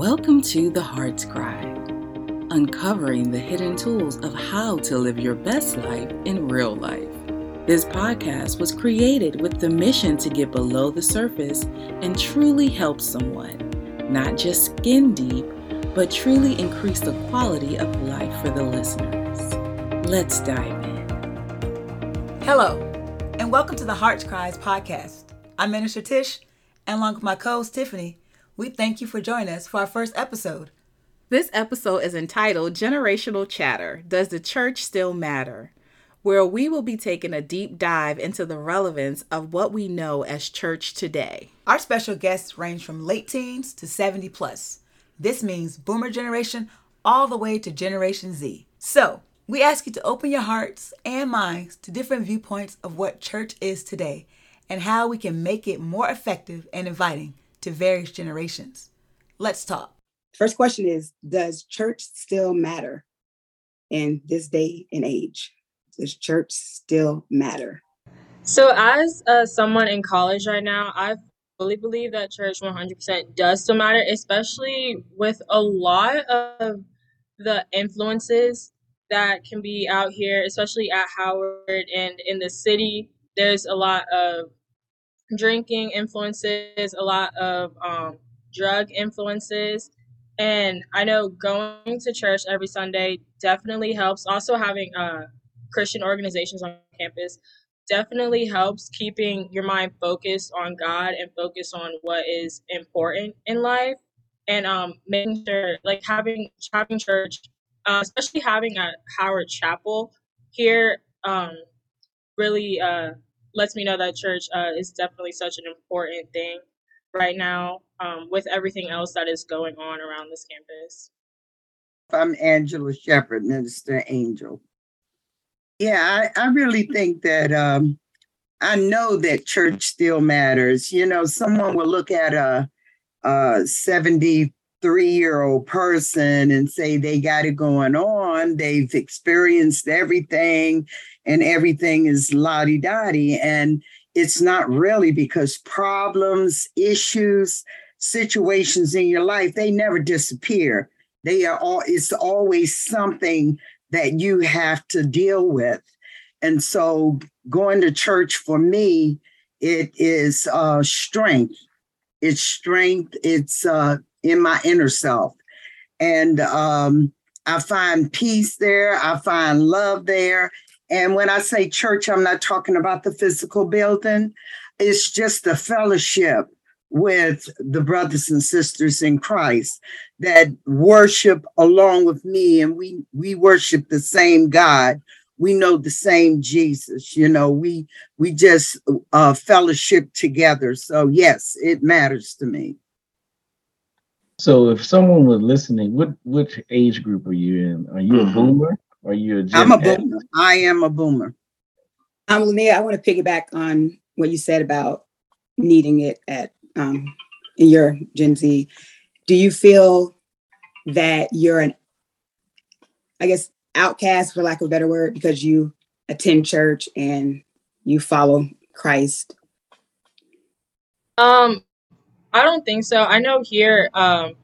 Welcome to The Heart's Cry, uncovering the hidden tools of how to live your best life in real life. This podcast was created with the mission to get below the surface and truly help someone, not just skin deep, but truly increase the quality of life for the listeners. Let's dive in. Hello, and welcome to the Heart's Cries podcast. I'm Minister Tish, and along with my co host Tiffany, we thank you for joining us for our first episode. This episode is entitled Generational Chatter Does the Church Still Matter? where we will be taking a deep dive into the relevance of what we know as church today. Our special guests range from late teens to 70 plus. This means boomer generation all the way to Generation Z. So, we ask you to open your hearts and minds to different viewpoints of what church is today and how we can make it more effective and inviting to various generations. Let's talk. First question is Does church still matter in this day and age? Does church still matter? So, as uh, someone in college right now, I fully believe that church 100% does still matter, especially with a lot of the influences that can be out here, especially at Howard and in the city. There's a lot of drinking influences, a lot of um, drug influences. And I know going to church every Sunday definitely helps. Also, having uh, Christian organizations on campus definitely helps keeping your mind focused on God and focus on what is important in life. And um, making sure, like having having church, uh, especially having a Howard Chapel here, um, really uh, lets me know that church uh, is definitely such an important thing right now um, with everything else that is going on around this campus. I'm Angela Shepherd, Minister Angel. Yeah, I, I really think that um, I know that church still matters. You know, someone will look at a, a 73 year old person and say they got it going on, they've experienced everything, and everything is lottie dottie. And it's not really because problems, issues, situations in your life, they never disappear. They are all, it's always something that you have to deal with. And so going to church for me, it is uh, strength. It's strength. It's uh, in my inner self. And um, I find peace there. I find love there. And when I say church, I'm not talking about the physical building. It's just the fellowship with the brothers and sisters in Christ that worship along with me and we we worship the same God. We know the same Jesus, you know, we we just uh fellowship together. So yes, it matters to me. So if someone was listening, what which age group are you in? Are you a mm-hmm. boomer? Are you a Gen I'm a boomer. I am a boomer. Um, Linnea, I want to piggyback on what you said about needing it at um, in your Gen Z. Do you feel that you're an, I guess, outcast, for lack of a better word, because you attend church and you follow Christ? Um, I don't think so. I know here, um,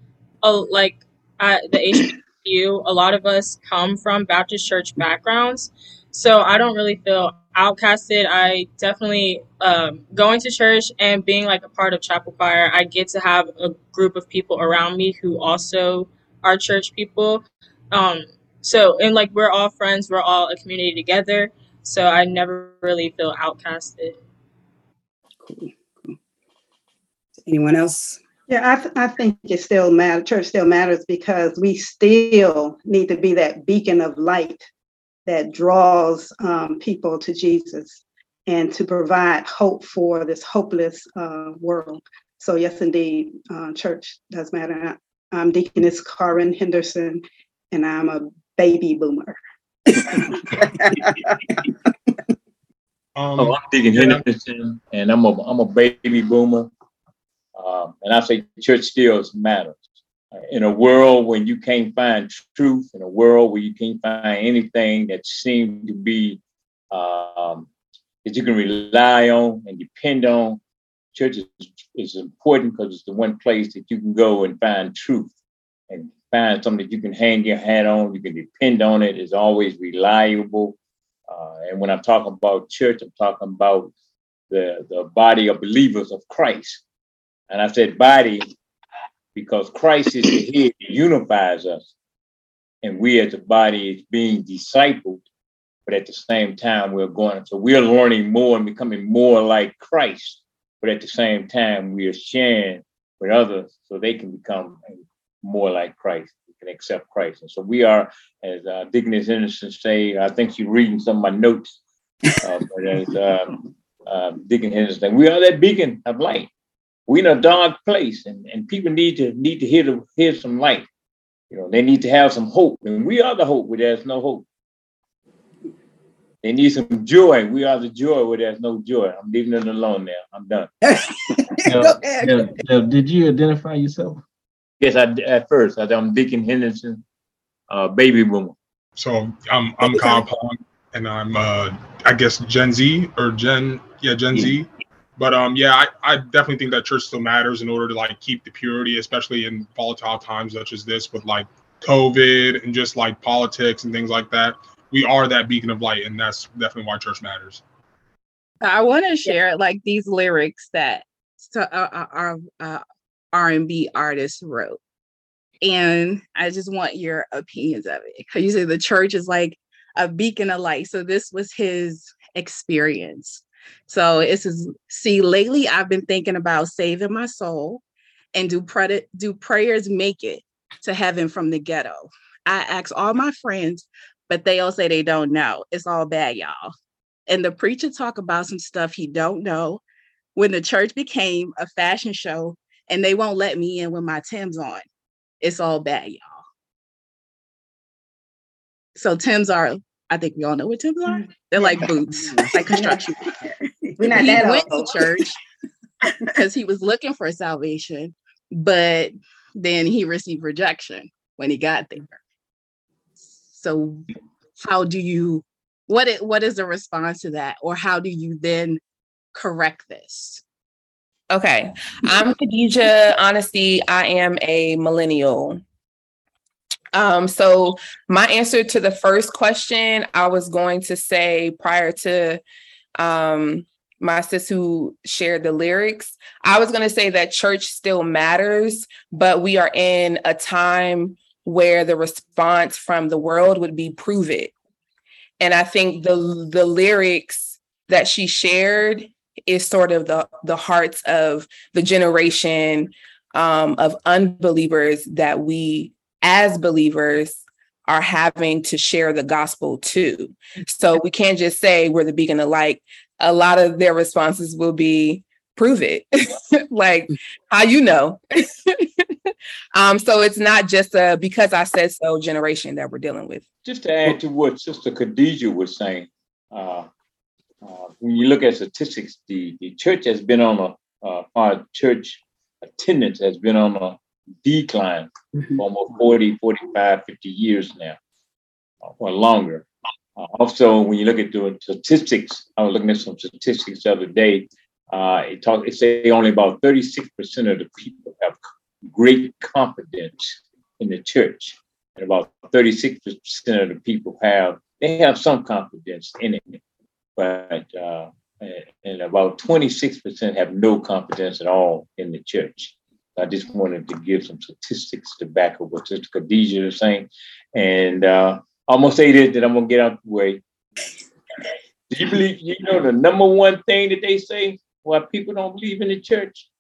oh, like at the HBCU, a lot of us come from Baptist church backgrounds, so I don't really feel outcasted. I definitely um, going to church and being like a part of Chapel Choir. I get to have a group of people around me who also are church people. Um, so and like we're all friends. We're all a community together. So I never really feel outcasted. Cool. Anyone else? Yeah, I, th- I think it still matters. Church still matters because we still need to be that beacon of light that draws um, people to Jesus and to provide hope for this hopeless uh, world. So, yes, indeed, uh, church does matter. I'm Deaconess Karin Henderson, and I'm a baby boomer. um, oh, I'm Deacon Henderson, and I'm a I'm a baby boomer. And I say church still matters. In a world when you can't find truth, in a world where you can't find anything that seems to be um, that you can rely on and depend on, church is, is important because it's the one place that you can go and find truth and find something that you can hang your hat on, you can depend on it, it, is always reliable. Uh, and when I'm talking about church, I'm talking about the, the body of believers of Christ. And I said body because Christ is the head unifies us. And we as a body is being discipled, but at the same time, we're going, so we're learning more and becoming more like Christ. But at the same time, we are sharing with others so they can become more like Christ, can accept Christ. And so we are, as uh, Deaconess Henderson say, I think she's reading some of my notes, uh, but as um, uh, Deacon Henderson, we are that beacon of light. We're in a dark place, and, and people need to need to hear the, hear some light. You know, they need to have some hope, and we are the hope where there's no hope. They need some joy. We are the joy where there's no joy. I'm leaving it alone now. I'm done. Now, now, now, did you identify yourself? Yes, I at first. I, I'm Deacon Henderson, uh, baby boomer. So I'm I'm Kyle Pong, and I'm uh I guess Gen Z or Gen yeah Gen Z. But um yeah, I, I definitely think that church still matters in order to like keep the purity, especially in volatile times such as this with like COVID and just like politics and things like that. We are that beacon of light, and that's definitely why church matters. I want to share like these lyrics that so, uh, our uh, R&B artist wrote. And I just want your opinions of it. Because you say the church is like a beacon of light. So this was his experience. So it says, see, lately I've been thinking about saving my soul and do pred- do prayers make it to heaven from the ghetto. I ask all my friends, but they all say they don't know. It's all bad, y'all. And the preacher talk about some stuff he don't know. When the church became a fashion show and they won't let me in with my Tim's on. It's all bad, y'all. So Tim's are, I think we all know what Tim's are. Mm. They're like boots, like construction. We're not he that went old. to church because he was looking for salvation, but then he received rejection when he got there. So how do you what it what is the response to that? Or how do you then correct this? Okay. I'm Khadijah. Honestly, I am a millennial. Um, so my answer to the first question, I was going to say prior to um my sis who shared the lyrics, I was going to say that church still matters, but we are in a time where the response from the world would be prove it. And I think the the lyrics that she shared is sort of the the hearts of the generation um, of unbelievers that we as believers are having to share the gospel too. So we can't just say we're the beacon of light. A lot of their responses will be prove it. like how you know. um, so it's not just a because I said so generation that we're dealing with. Just to add to what Sister Khadijah was saying, uh, uh, when you look at statistics, the, the church has been on a, uh, our church attendance has been on a decline Mhm. for almost 40, 45, 50 years now, uh, or longer. Uh, also, when you look at the statistics, I was looking at some statistics the other day. Uh, it talk, it say only about 36% of the people have great confidence in the church. And about 36% of the people have, they have some confidence in it but uh, and about 26% have no confidence at all in the church. I just wanted to give some statistics to back up what Sister Khadijah is saying. And uh, almost say this, that I'm gonna get out the way. Do you believe you know the number one thing that they say why people don't believe in the church?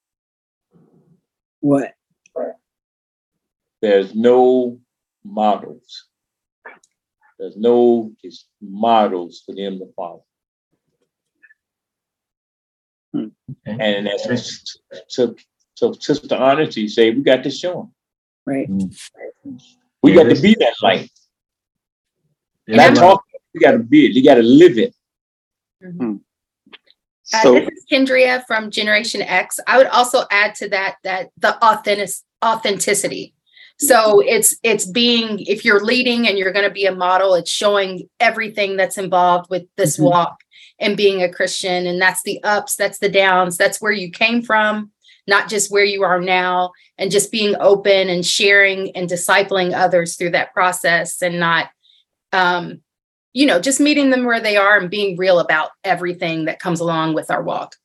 What? There's no models. There's no just models for them to follow. Okay. And that's so, so Sister Honesty say we got to show them. Right. We Yeah, got to be that light. Yeah, Not like- talk. You got to be it. You got to live it. Uh, So, this is Kendria from Generation X. I would also add to that that the authentic authenticity. So it's it's being if you're leading and you're going to be a model, it's showing everything that's involved with this Mhm. walk and being a Christian, and that's the ups, that's the downs, that's where you came from, not just where you are now, and just being open and sharing and discipling others through that process and not, um, you know, just meeting them where they are and being real about everything that comes along with our walk.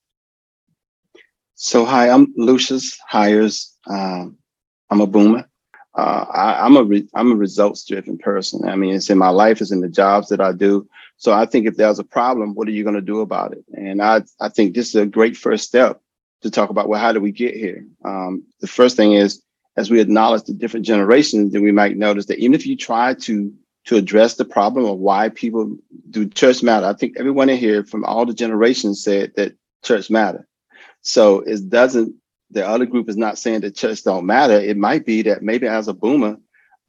So, hi, I'm Lucius Hires. Um, I'm a boomer. Uh, I, am a I'm a results driven person. I mean, it's in my life, it's in the jobs that I do. So I think if there's a problem, what are you going to do about it? And I I think this is a great first step to talk about well, how do we get here? Um, the first thing is as we acknowledge the different generations, then we might notice that even if you try to to address the problem of why people do church matter, I think everyone in here from all the generations said that church matter. So it doesn't the other group is not saying that church don't matter. It might be that maybe as a boomer,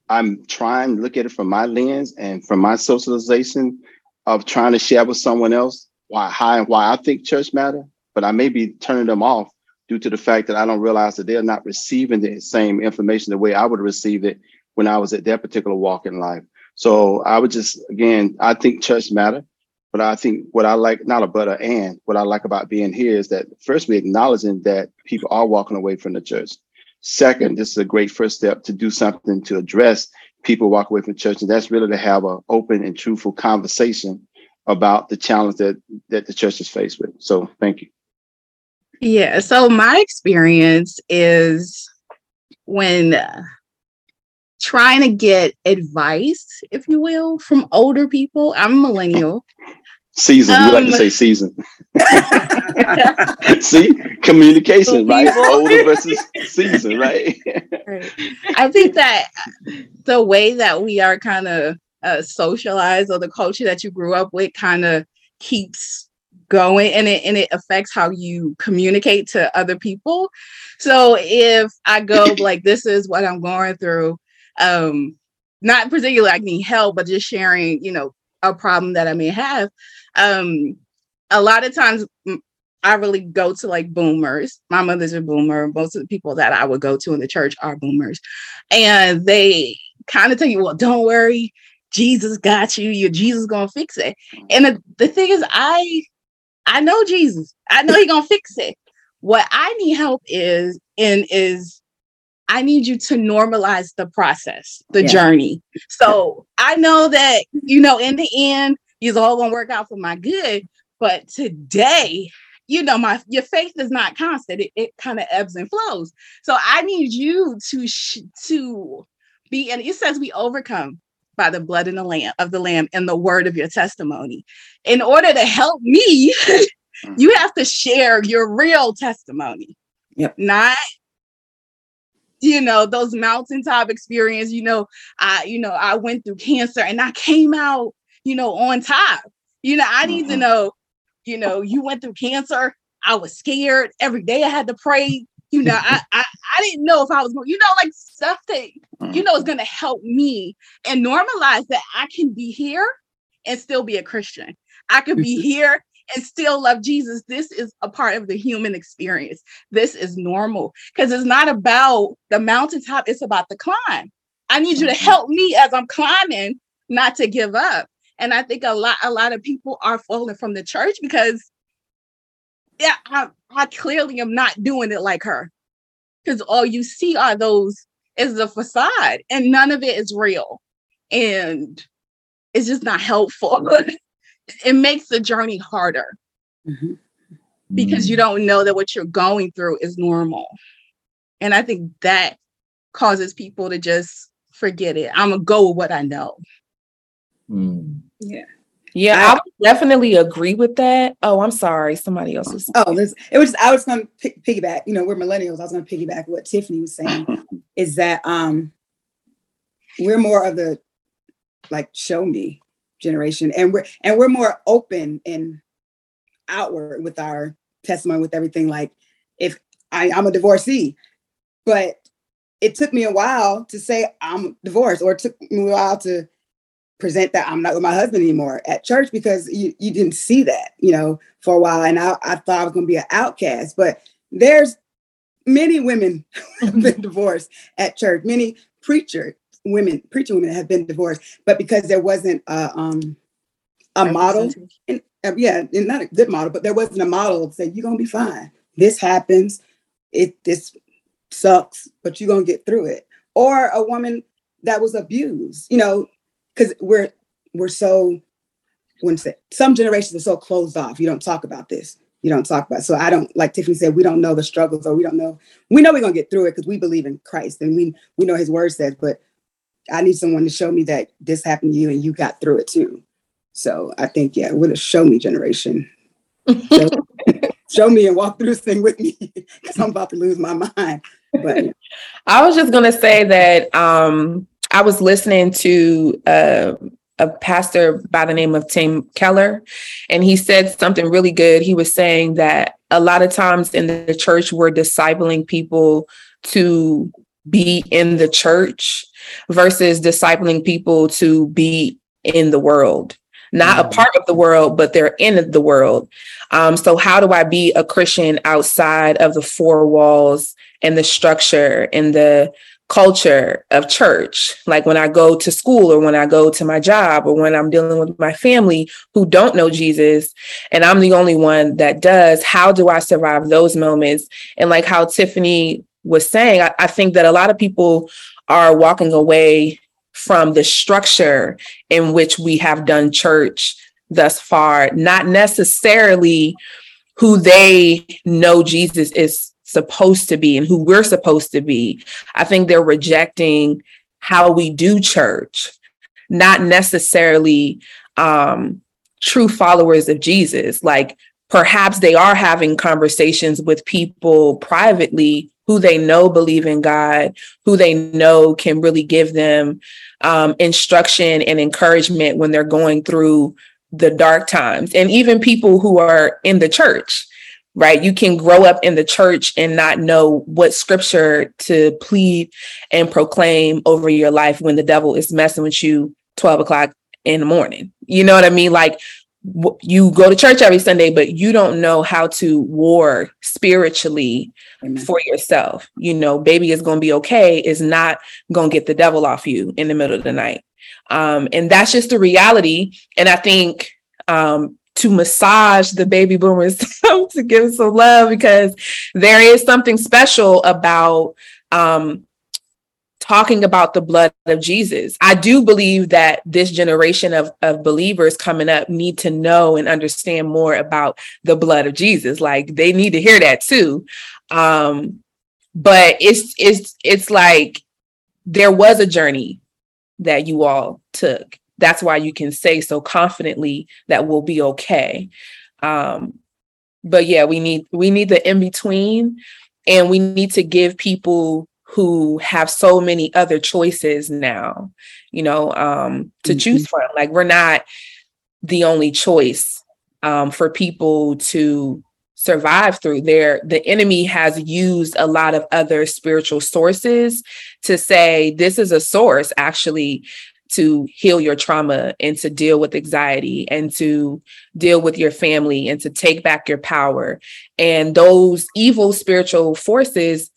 I'm trying to look at it from my lens and from my socialization of trying to share with someone else why how and why I think church matter, but I may be turning them off due to the fact that I don't realize that they're not receiving the same information the way I would receive it when I was at their particular walk in life. So I would just again, I think church matter. But I think what I like, not a but a and, what I like about being here is that first we acknowledging that people are walking away from the church. Second, this is a great first step to do something to address people walk away from church. And that's really to have an open and truthful conversation about the challenge that, that the church is faced with. So thank you. Yeah. So my experience is when uh, trying to get advice, if you will, from older people. I'm a millennial. Season. Um, we like to say um, season. See, communication, right? Older versus season, right? right? I think that the way that we are kind of uh, socialized or the culture that you grew up with kind of keeps going and it and it affects how you communicate to other people. So if I go like this is what I'm going through, um, not particularly I need help, but just sharing, you know, a problem that I may have. Um, a lot of times I really go to like boomers. My mother's a boomer. Most of the people that I would go to in the church are boomers. And they kind of tell you, well, don't worry, Jesus got you. Your Jesus gonna fix it. And the, the thing is, I I know Jesus. I know he gonna fix it. What I need help is in is I need you to normalize the process, the yeah. journey. So I know that, you know, in the end, it's all gonna work out for my good. But today, you know, my your faith is not constant. It, it kind of ebbs and flows. So I need you to sh- to be, and it says we overcome by the blood and the lamb of the lamb and the word of your testimony. In order to help me, you have to share your real testimony. Yep. Not you know those mountaintop experience you know i you know i went through cancer and i came out you know on top you know i need mm-hmm. to know you know you went through cancer i was scared every day i had to pray you know I, I i didn't know if i was going you know like stuff that you know is going to help me and normalize that i can be here and still be a christian i could be here and still love Jesus. This is a part of the human experience. This is normal because it's not about the mountaintop, it's about the climb. I need you to mm-hmm. help me as I'm climbing, not to give up. And I think a lot, a lot of people are falling from the church because yeah, I, I clearly am not doing it like her. Because all you see are those is the facade and none of it is real. And it's just not helpful. it makes the journey harder mm-hmm. because you don't know that what you're going through is normal. And I think that causes people to just forget it. I'm gonna go with what I know. Mm. Yeah. Yeah, I, I, definitely agree with that. Oh, I'm sorry. Somebody else was. Oh, this, it was. I was going to piggyback. You know, we're millennials. I was going to piggyback what Tiffany was saying. is that um, we're more of the like show me generation and we're and we're more open and outward with our testimony with everything like if I, i'm a divorcee but it took me a while to say i'm divorced or it took me a while to present that i'm not with my husband anymore at church because you, you didn't see that you know for a while and i, I thought i was going to be an outcast but there's many women have been divorced at church many preacher women, preacher women have been divorced, but because there wasn't a, um, a model, and uh, yeah, and not a good model, but there wasn't a model of say, you're going to be fine. This happens. it this sucks, but you're gonna get through it. Or a woman that was abused, you know, because we're we're so when some generations are so closed off. You don't talk about this. You don't talk about. It. So I don't like Tiffany said. We don't know the struggles, or we don't know. We know we're gonna get through it because we believe in Christ and we we know His Word says. But I need someone to show me that this happened to you and you got through it too. So I think yeah, we're the show me generation. show, show me and walk through this thing with me because I'm about to lose my mind. But I was just gonna say that um, I was listening to uh, a pastor by the name of Tim Keller, and he said something really good. He was saying that a lot of times in the church, we're discipling people to be in the church versus discipling people to be in the world not a part of the world, but they're in the world. Um, so, how do I be a Christian outside of the four walls and the structure and the culture of church? Like when I go to school or when I go to my job or when I'm dealing with my family who don't know Jesus and I'm the only one that does, how do I survive those moments? And like how Tiffany was saying, I, I think that a lot of people are walking away from the structure in which we have done church thus far, not necessarily who they know Jesus is supposed to be and who we're supposed to be. I think they're rejecting how we do church, not necessarily um, true followers of Jesus. Like perhaps they are having conversations with people privately who they know believe in God, who they know can really give them um, instruction and encouragement when they're going through the dark times. And even people who are in the church, right? You can grow up in the church and not know what scripture to plead and proclaim over your life when the devil is messing with you 12 o'clock in the morning. You know what I mean? Like you go to church every Sunday, but you don't know how to war spiritually Amen. for yourself. You know, baby is going to be okay is not going to get the devil off you in the middle of the night. Um, and that's just the reality. And I think um, to massage the baby boomers to give some love because there is something special about um, talking about the blood of Jesus. I do believe that this generation of, of believers coming up need to know and understand more about the blood of Jesus. Like they need to hear that too. Um, but it's it's it's like there was a journey that you all took. That's why you can say so confidently that we'll be okay. Um, but yeah, we need we need the in between and we need to give people who have so many other choices now, you know, um, to mm-hmm. choose from. Like we're not the only choice um, for people to survive through there the enemy has used a lot of other spiritual sources to say this is a source actually to heal your trauma and to deal with anxiety and to deal with your family and to take back your power and those evil spiritual forces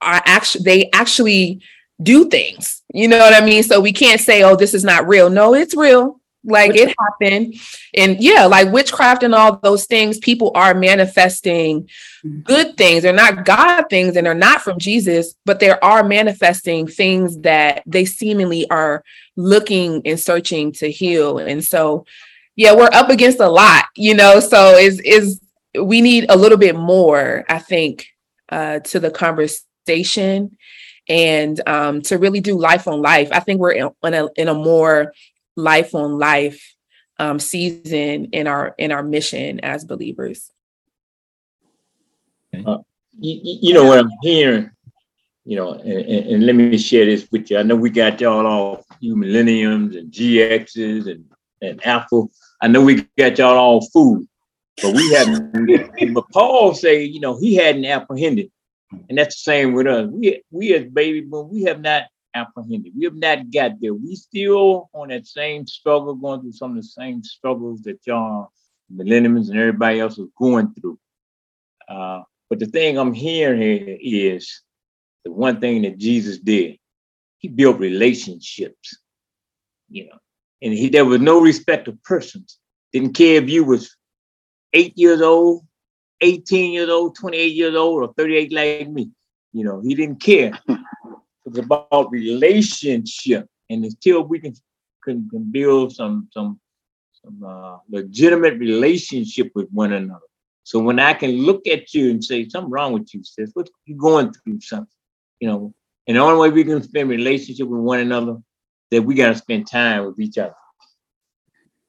are actually they actually do things. You know what I mean? So we can't say, oh, this is not real. No, it's real. Like it happened. And yeah, like witchcraft and all those things, people are manifesting mm-hmm. good things. They're not God things and they're not from Jesus, but they are manifesting things that they seemingly are looking and searching to heal. And so, yeah, we're up against a lot, you know. So is is we need a little bit more, I think, uh, to the conversation and um, to really do life on life. I think we're in, in a in a more life on life um, season in our in our mission as believers. Uh, you, you, know what I'm hearing, you know, and, and, and, let me share this with you. I know we got y'all all you millenniums and GXs and and Apple. I know we got y'all all food, but we haven't. but Paul say, you know, he hadn't apprehended and that's the same with us. We we as baby boom, we have not apprehended. We have not got there. We still on that same struggle, going through some of the same struggles that y'all millennials and everybody else is going through. Uh, but the thing I'm hearing here is the one thing that Jesus did. He built relationships, you know, and he there was no respect of persons. Didn't care if you was eight years old, 18 years old, 28 years old, or 38 like me. You know, he didn't care. it's about relationship. And until we can, can, can build some some some uh, legitimate relationship with one another. So when I can look at you and say something wrong with you, sis, what you going through something, you know, and the only way we can spend relationship with one another, that we gotta spend time with each other.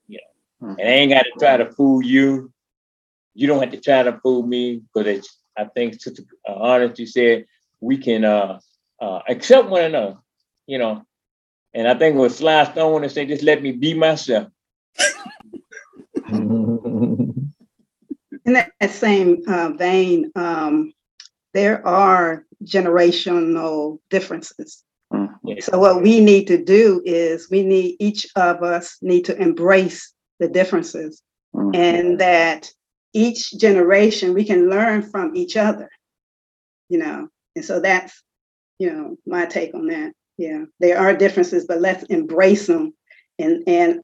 Yeah. And I ain't gotta try to fool you. You don't have to try to fool me because I think Sister uh, Honesty said we can uh, uh, accept one another, you know. And I think with Sly Stone and say, just let me be myself. In that same uh, vein, um, there are generational differences. So what we need to do is we need each of us need to embrace the differences and that each generation we can learn from each other you know and so that's you know my take on that. Yeah there are differences but let's embrace them and and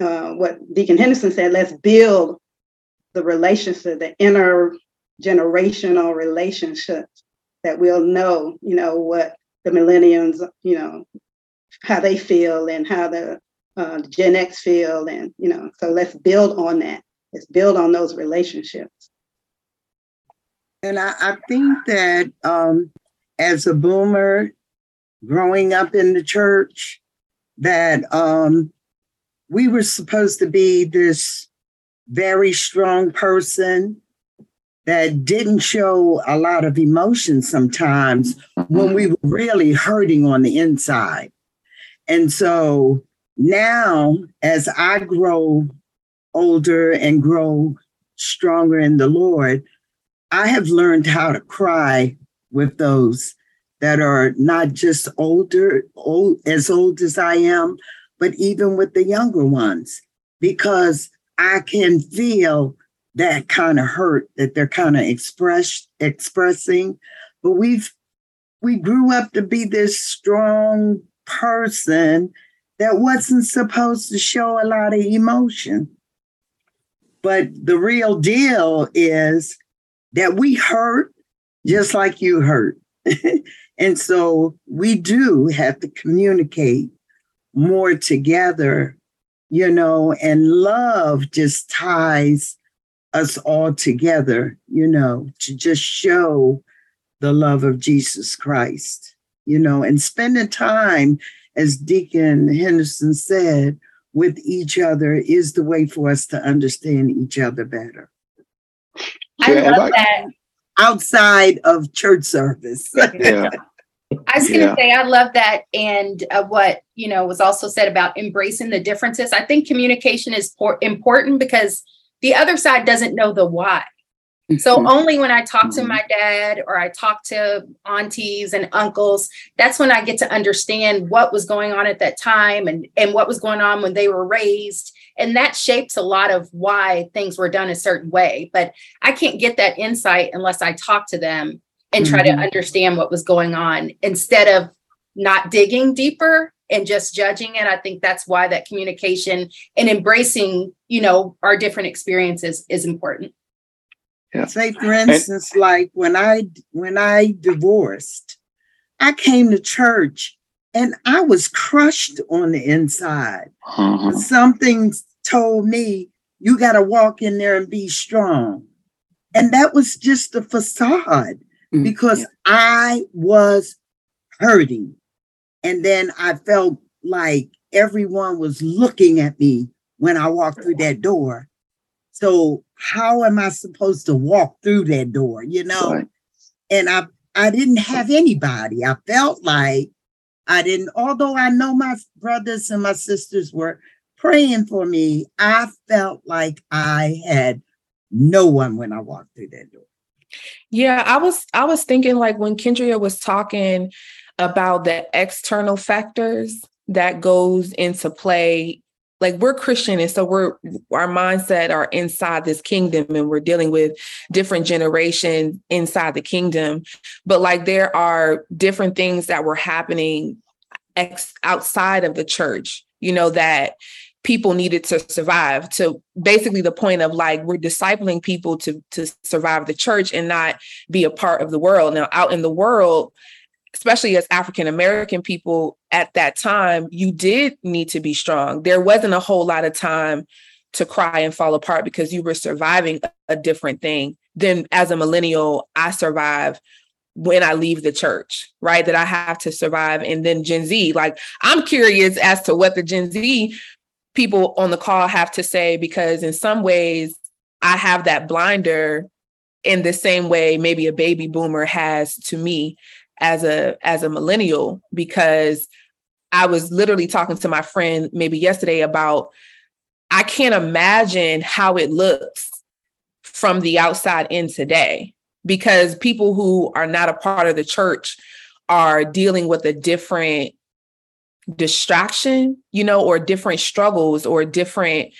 uh, what deacon henderson said let's build the relationship the intergenerational relationships that we'll know you know what the millennials you know how they feel and how the uh, gen x feel and you know so let's build on that. Let's build on those relationships. And I, I think that um, as a boomer growing up in the church, that um, we were supposed to be this very strong person that didn't show a lot of emotion sometimes when we were really hurting on the inside. And so now, as I grow older and grow stronger in the Lord, I have learned how to cry with those that are not just older, old as old as I am, but even with the younger ones, because I can feel that kind of hurt that they're kind of express expressing. But we've we grew up to be this strong person that wasn't supposed to show a lot of emotion. But the real deal is that we hurt just like you hurt. and so we do have to communicate more together, you know, and love just ties us all together, you know, to just show the love of Jesus Christ, you know, and spending time, as Deacon Henderson said, with each other is the way for us to understand each other better. I love that. Outside of church service. Yeah. I was going to Yeah. say, I love that. And uh, what, you know, was also said about embracing the differences. I think communication is por- important because the other side doesn't know the why. So only when I talk to my dad or I talk to aunties and uncles, that's when I get to understand what was going on at that time and, and what was going on when they were raised. And that shapes a lot of why things were done a certain way. But I can't get that insight unless I talk to them and try to Mhm. understand what was going on instead of not digging deeper and just judging it. I think that's why that communication and embracing, you know, our different experiences is important. Say, for instance, like when I when I divorced, I came to church and I was crushed on the inside. Uh-huh. Something told me you got to walk in there and be strong, and that was just a facade because I was hurting, and then I felt like everyone was looking at me when I walked through that door. So how am I supposed to walk through that door? You know, and I I didn't have anybody. I felt like I didn't. Although I know my brothers and my sisters were praying for me, I felt like I had no one when I walked through that door. Yeah, I was I was thinking like when Kendria was talking about the external factors that goes into play like we're Christian and so we're our mindset are inside this kingdom and we're dealing with different generations inside the kingdom. But like there are different things that were happening ex- outside of the church you know that people needed to survive to basically the point of like we're discipling people to to survive the church and not be a part of the world. Now out in the world especially as african american people at that time you did need to be strong there wasn't a whole lot of time to cry and fall apart because you were surviving a different thing than as a millennial i survive when I leave the church, right? That I have to survive. And then Gen Z, like I'm curious as to what the Gen Z people on the call have to say because in some ways I have that blinder in the same way maybe a baby boomer has to me as a as a millennial because I was literally talking to my friend maybe yesterday about I can't imagine how it looks from the outside in today because people who are not a part of the church are dealing with a different distraction, you know, or different struggles or different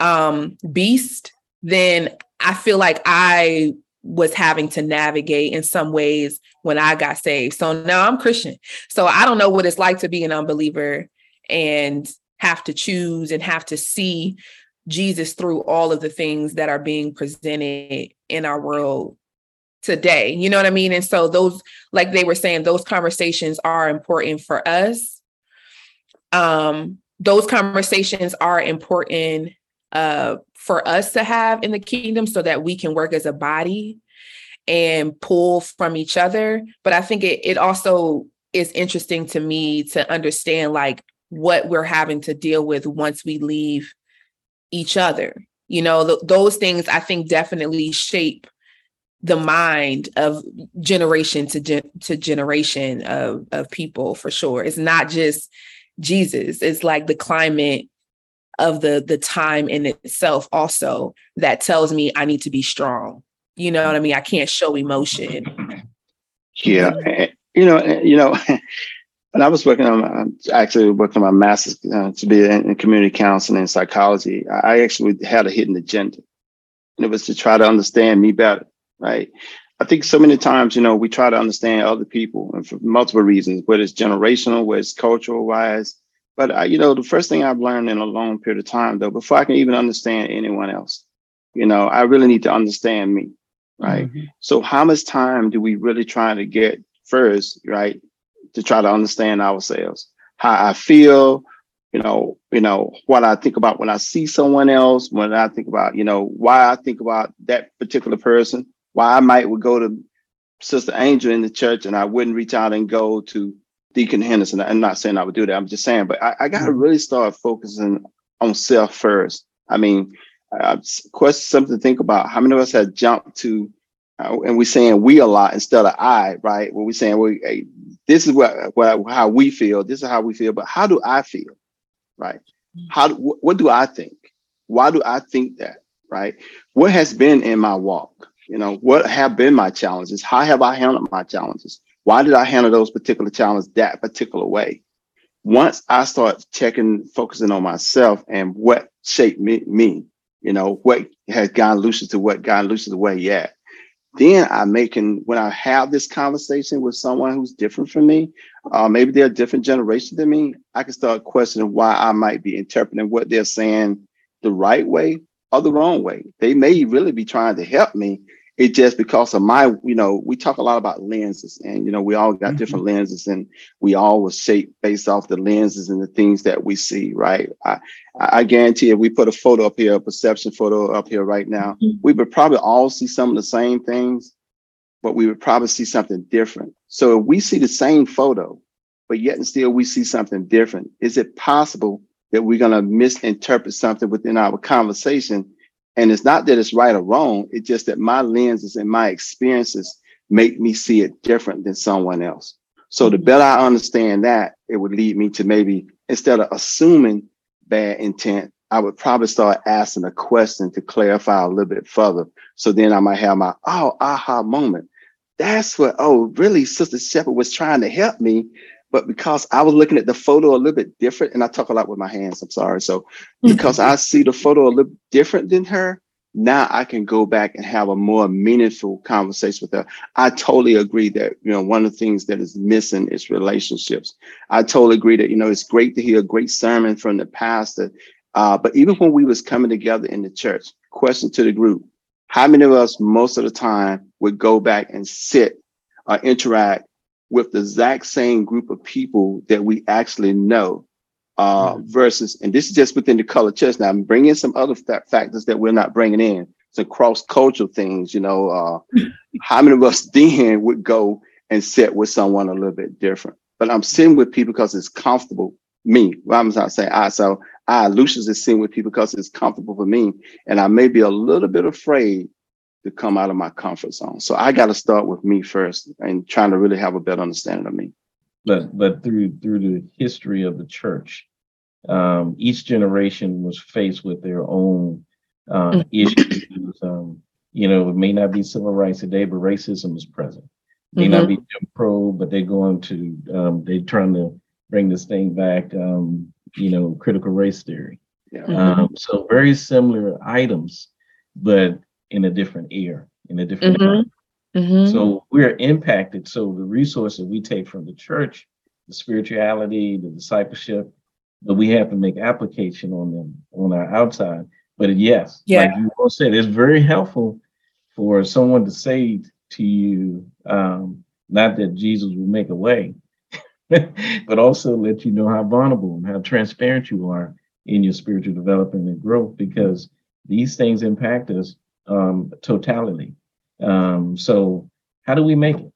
um beast, then I feel like I was having to navigate in some ways when I got saved. So now I'm Christian. So I don't know what it's like to be an unbeliever and have to choose and have to see Jesus through all of the things that are being presented in our world today. You know what I mean? And so those like they were saying those conversations are important for us um, those conversations are important uh, for us to have in the kingdom so that we can work as a body and pull from each other. But I think it, it also is interesting to me to understand like what we're having to deal with once we leave each other. You know, th- those things I think definitely shape the mind of generation to gen- to generation of of people for sure. It's not just Jesus. It's like the climate of the the time in itself also that tells me I need to be strong. You know what I mean? I can't show emotion. Yeah, mm-hmm. you know, you know. When I was working on, my, actually working on my master's uh, to be in, in community counseling and psychology, I actually had a hidden agenda, and it was to try to understand me better. Right? I think so many times, you know, we try to understand other people and for multiple reasons, whether it's generational, whether it's cultural wise. But I, you know, the first thing I've learned in a long period of time, though, before I can even understand anyone else, you know, I really need to understand me, right? Mm-hmm. So, how much time do we really try to get first, right, to try to understand ourselves, how I feel, you know, you know what I think about when I see someone else, when I think about, you know, why I think about that particular person why I might would go to Sister Angel in the church and I wouldn't reach out and go to Deacon Henderson. I'm not saying I would do that. I'm just saying, but I, I got to mm-hmm. really start focusing on self first. I mean, uh, question something to think about. How many of us have jumped to, uh, and we're saying we a lot instead of I, right? When we're saying, well, hey, this is what, what how we feel. This is how we feel. But how do I feel, right? Mm-hmm. How do, what do I think? Why do I think that, right? What has been in my walk? You know, what have been my challenges? How have I handled my challenges? Why did I handle those particular challenges that particular way? Once I start checking, focusing on myself and what shaped me, me you know, what has gotten Lucius to what got Lucius the way yeah. Then I'm making when I have this conversation with someone who's different from me, uh, maybe they're a different generation than me. I can start questioning why I might be interpreting what they're saying the right way or the wrong way. They may really be trying to help me, it just because of my, you know, we talk a lot about lenses and, you know, we all got mm-hmm. different lenses and we all was shaped based off the lenses and the things that we see, right? I, I guarantee if we put a photo up here, a perception photo up here right now, mm-hmm. we would probably all see some of the same things, but we would probably see something different. So if we see the same photo, but yet and still we see something different, is it possible that we're going to misinterpret something within our conversation and it's not that it's right or wrong, it's just that my lenses and my experiences make me see it different than someone else. So the better I understand that, it would lead me to maybe instead of assuming bad intent, I would probably start asking a question to clarify a little bit further. So then I might have my oh aha moment. That's what oh really Sister Shepherd was trying to help me but because I was looking at the photo a little bit different, and I talk a lot with my hands, I'm sorry. So because I see the photo a little different than her, now I can go back and have a more meaningful conversation with her. I totally agree that, you know, one of the things that is missing is relationships. I totally agree that, you know, it's great to hear a great sermon from the pastor Uh, but even when we was coming together in the church, question to the group, how many of us most of the time would go back and sit or interact with the exact same group of people that we actually know uh, mm-hmm. versus, and this is just within the color. Now I'm bringing some other fa- factors that we're not bringing in. Some cross cultural things, you know, uh, how many of us then would go and sit with someone a little bit different? But I'm sitting with people because it's comfortable. Me, well, I'm not saying I. So I, Lucius, is sitting with people because it's comfortable for me, and I may be a little bit afraid to come out of my comfort zone. So I got to start with me first and trying to really have a better understanding of me. But but through through the history of the church, um, each generation was faced with their own uh, mm-hmm. issues. Um, you know, it may not be civil rights today, but racism is present. It may mm-hmm. not be Jim Crow, but they're going to um, they're trying to bring this thing back. Um, you know, critical race theory. Yeah. Mm-hmm. Um, so very similar items, but in a different ear, in a different mm-hmm. mm-hmm. So we're impacted. So the resources we take from the church, the spirituality, the discipleship, but we have to make application on them on our outside. But yes, yeah. like you all said, it's very helpful for someone to say to you, um, not that Jesus will make a way, but also let you know how vulnerable and how transparent you are in your spiritual development and growth because these things impact us um, totality. Um, so how do we make it?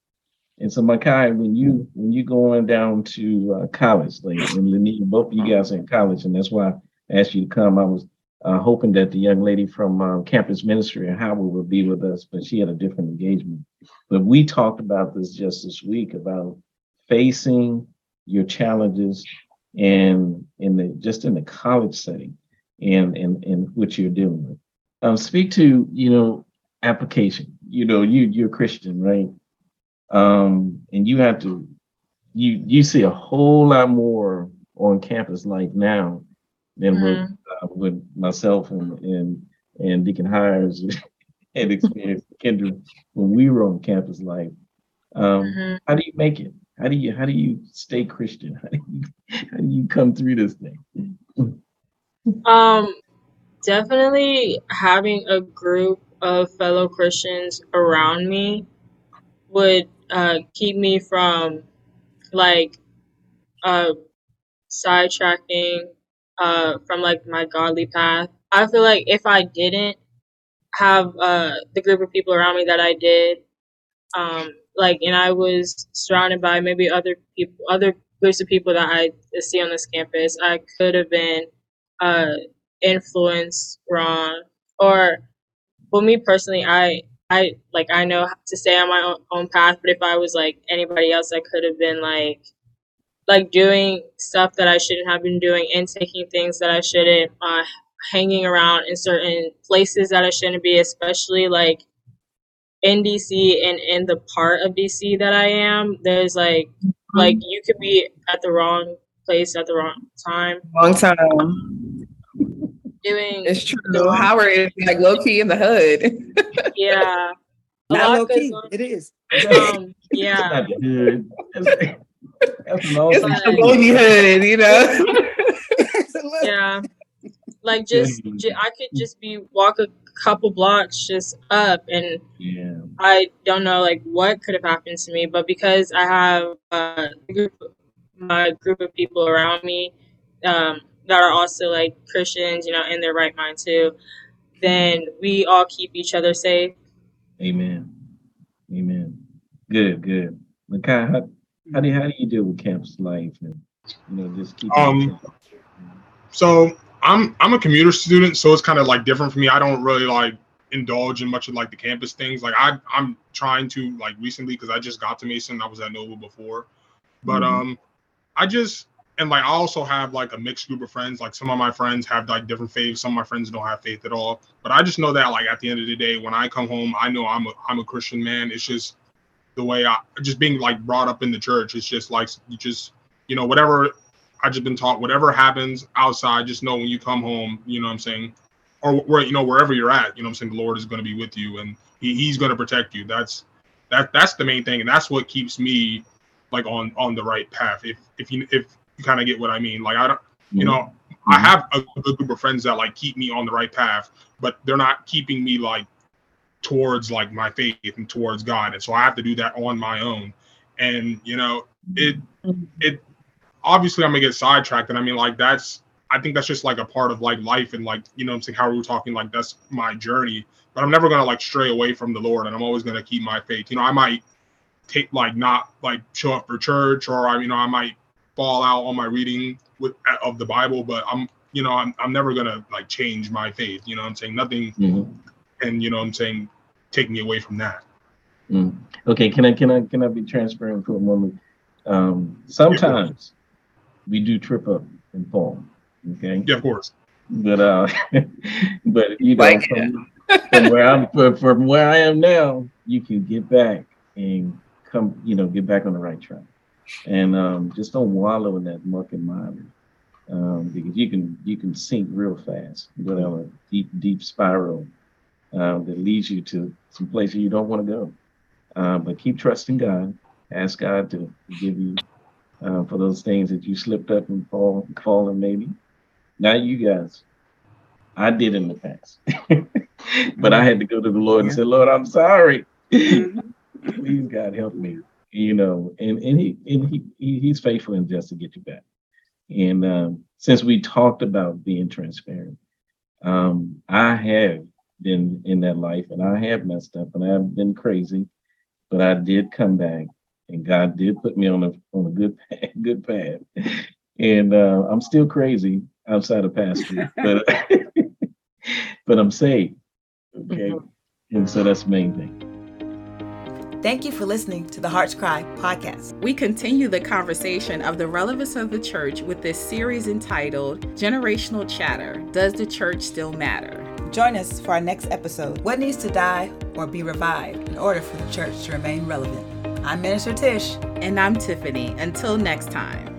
And so Makai, when you when you going down to uh, college, like and Linnea, both of you guys are in college, and that's why I asked you to come. I was uh, hoping that the young lady from um, campus ministry in Howard would be with us, but she had a different engagement. But we talked about this just this week about facing your challenges and in the just in the college setting and and and what you're dealing with um, speak to you know application. You know, you you're Christian, right? Um, and you have to you you see a whole lot more on campus life now than mm-hmm. with uh, with myself and and and Deacon Hires and experience Kendra when we were on campus life. Um, mm-hmm. How do you make it? How do you how do you stay Christian? How do you how do you come through this thing? Um, definitely having a group of fellow Christians around me would uh, keep me from like uh, sidetracking uh, from like my godly path. I feel like if I didn't have uh, the group of people around me that I did, um, like, and I was surrounded by maybe other people, other groups of people that I see on this campus, I could have been uh, influence wrong. Or well me personally i i like i know to stay on my own, own path but if i was like anybody else i could have been like like doing stuff that i shouldn't have been doing and taking things that i shouldn't uh hanging around in certain places that i shouldn't be especially like in dc and in the part of dc that i am there's like like you could be at the wrong place at the wrong time. Wrong time doing. It's true. Howard is like low key in the hood. yeah. Not low key. It is. Um, yeah. That's it's a baby hood, you know. yeah. Like just, just, I could just be walk a couple blocks just up, and yeah. I don't know like what could have happened to me, but because I have uh, group, my group of people around me, um, that are also like Christians, you know, in their right mind too, then we all keep each other safe. Amen. Amen. Good, good. Makai, how, how do you, how do you deal with campus life and you know just keep um so I'm I'm a commuter student, so it's kind of like different for me. I don't really like indulge in much of like the campus things. Like I I'm trying to like recently because I just got to Mason. I was at Nova before, but mm-hmm. um I just and like I also have like a mixed group of friends. Like some of my friends have like different faiths. Some of my friends don't have faith at all. But I just know that like at the end of the day, when I come home, I know I'm a I'm a Christian man. It's just the way I just being like brought up in the church. It's just like you just you know whatever I just been taught. Whatever happens outside, just know when you come home. You know what I'm saying, or where you know wherever you're at. You know what I'm saying. The Lord is going to be with you and he, He's going to protect you. That's that that's the main thing, and that's what keeps me like on on the right path. If if you if you kind of get what I mean. Like I don't, you mm-hmm. know, I have a good group of friends that like keep me on the right path, but they're not keeping me like towards like my faith and towards God. And so I have to do that on my own. And you know, it it obviously I'm gonna get sidetracked. And I mean, like that's I think that's just like a part of like life and like you know I'm saying how we were talking like that's my journey. But I'm never gonna like stray away from the Lord, and I'm always gonna keep my faith. You know, I might take like not like show up for church, or I you know I might fall out on my reading with of the Bible, but I'm you know I'm I'm never gonna like change my faith. You know I'm saying nothing, Mhm. and you know I'm saying take me away from that. Mm. Okay, can I can I can I be transparent for a moment? Um, sometimes we do trip up and fall. Okay. Yeah, of course. But uh, but you know, Like from, from where I'm from, from where I am now, you can get back and come, you know, get back on the right track, and um, just don't wallow in that muck and mire, um, because you can you can sink real fast, go down a deep deep spiral um, that leads you to some places you don't want to go. Uh, but keep trusting God. Ask God to forgive you uh, for those things that you slipped up and fall, fallen maybe. Not you guys. I did in the past, but I had to go to the Lord and say, Lord, I'm sorry. Please, God, help me. You know, and and he and he, he he's faithful and just to get you back. And um, since we talked about being transparent, um, I have been in that life and I have messed up and I've been crazy, but I did come back and God did put me on a on a good path, good path. And uh, I'm still crazy outside of pastor, but but I'm saved. Okay. And so that's the main thing. Thank you for listening to the Hearts Cry podcast. We continue the conversation of the relevance of the church with this series entitled Generational Chatter Does the Church Still Matter? Join us for our next episode What Needs to Die or Be Revived in order for the church to remain relevant? I'm Minister Tish. And I'm Tiffany. Until next time.